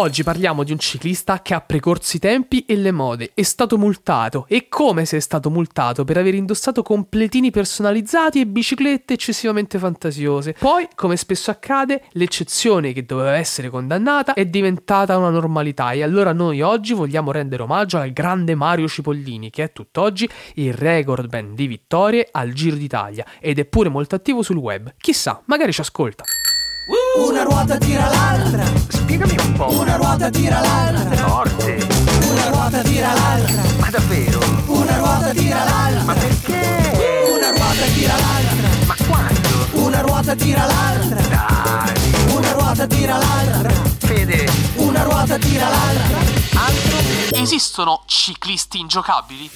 Oggi parliamo di un ciclista che ha precorso i tempi e le mode, è stato multato e come se è stato multato per aver indossato completini personalizzati e biciclette eccessivamente fantasiose. Poi, come spesso accade, l'eccezione che doveva essere condannata è diventata una normalità e allora noi oggi vogliamo rendere omaggio al grande Mario Cipollini che è tutt'oggi il record band di vittorie al Giro d'Italia ed è pure molto attivo sul web. Chissà, magari ci ascolta. Una ruota tira l'altra. Spiegami un po'. Una ruota tira l'altra. Forte. Una ruota tira l'altra. Ma davvero? Una ruota tira l'altra. Ma perché? Una ruota tira l'altra. Ma quando? Una ruota tira l'altra. Dai. Una ruota tira l'altra. Fede. Una ruota tira l'altra. Altro? Esistono ciclisti ingiocabili?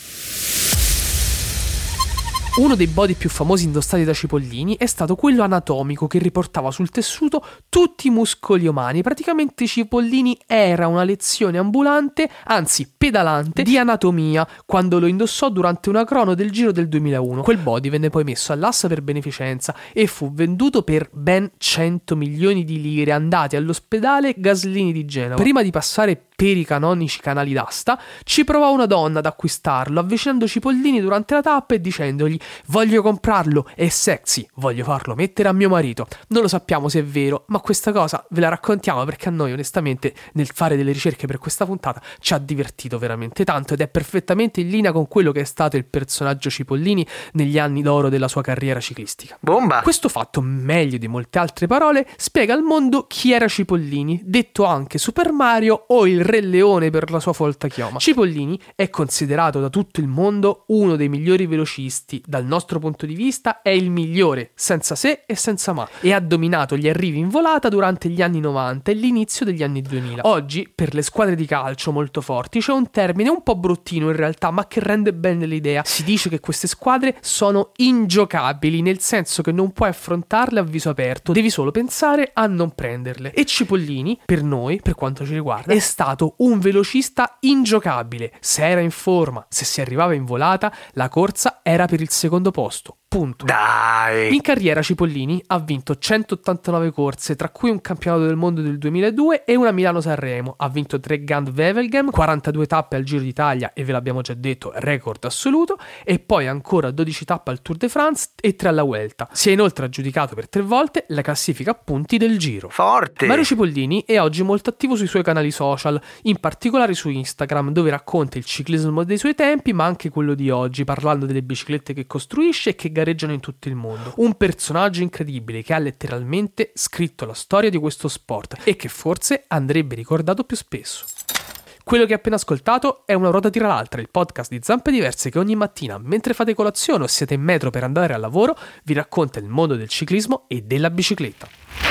Uno dei body più famosi indossati da Cipollini è stato quello anatomico che riportava sul tessuto tutti i muscoli umani. Praticamente Cipollini era una lezione ambulante, anzi pedalante, di anatomia quando lo indossò durante una crono del Giro del 2001. Quel body venne poi messo all'assa per beneficenza e fu venduto per ben 100 milioni di lire andati all'ospedale Gaslini di Genova. Prima di passare per i canonici canali d'asta, ci provò una donna ad acquistarlo, avvicinando Cipollini durante la tappa e dicendogli voglio comprarlo, è sexy, voglio farlo mettere a mio marito. Non lo sappiamo se è vero, ma questa cosa ve la raccontiamo perché a noi onestamente nel fare delle ricerche per questa puntata ci ha divertito veramente tanto ed è perfettamente in linea con quello che è stato il personaggio Cipollini negli anni d'oro della sua carriera ciclistica. Bomba. Questo fatto, meglio di molte altre parole, spiega al mondo chi era Cipollini, detto anche Super Mario o il Re Leone per la sua folta chioma. Cipollini è considerato da tutto il mondo uno dei migliori velocisti, dal nostro punto di vista è il migliore, senza se e senza ma, e ha dominato gli arrivi in volata durante gli anni 90 e l'inizio degli anni 2000. Oggi, per le squadre di calcio molto forti, c'è un termine un po' bruttino in realtà, ma che rende bene l'idea. Si dice che queste squadre sono ingiocabili, nel senso che non puoi affrontarle a viso aperto, devi solo pensare a non prenderle. E Cipollini, per noi, per quanto ci riguarda, è stato un velocista ingiocabile. Se era in forma, se si arrivava in volata, la corsa era per il secondo posto. Punto. Dai. In carriera Cipollini ha vinto 189 corse, tra cui un campionato del mondo del 2002 e una Milano-Sanremo. Ha vinto 3 Gand Wevelgem, 42 tappe al Giro d'Italia e ve l'abbiamo già detto, record assoluto, e poi ancora 12 tappe al Tour de France e 3 alla Vuelta. Si è inoltre aggiudicato per tre volte la classifica a punti del Giro. Forte. Mario Cipollini è oggi molto attivo sui suoi canali social, in particolare su Instagram, dove racconta il ciclismo dei suoi tempi, ma anche quello di oggi, parlando delle biciclette che costruisce e che gareggiano in tutto il mondo. Un personaggio incredibile che ha letteralmente scritto la storia di questo sport e che forse andrebbe ricordato più spesso. Quello che hai appena ascoltato è Una ruota tira l'altra, il podcast di Zampe Diverse che ogni mattina, mentre fate colazione o siete in metro per andare al lavoro, vi racconta il mondo del ciclismo e della bicicletta.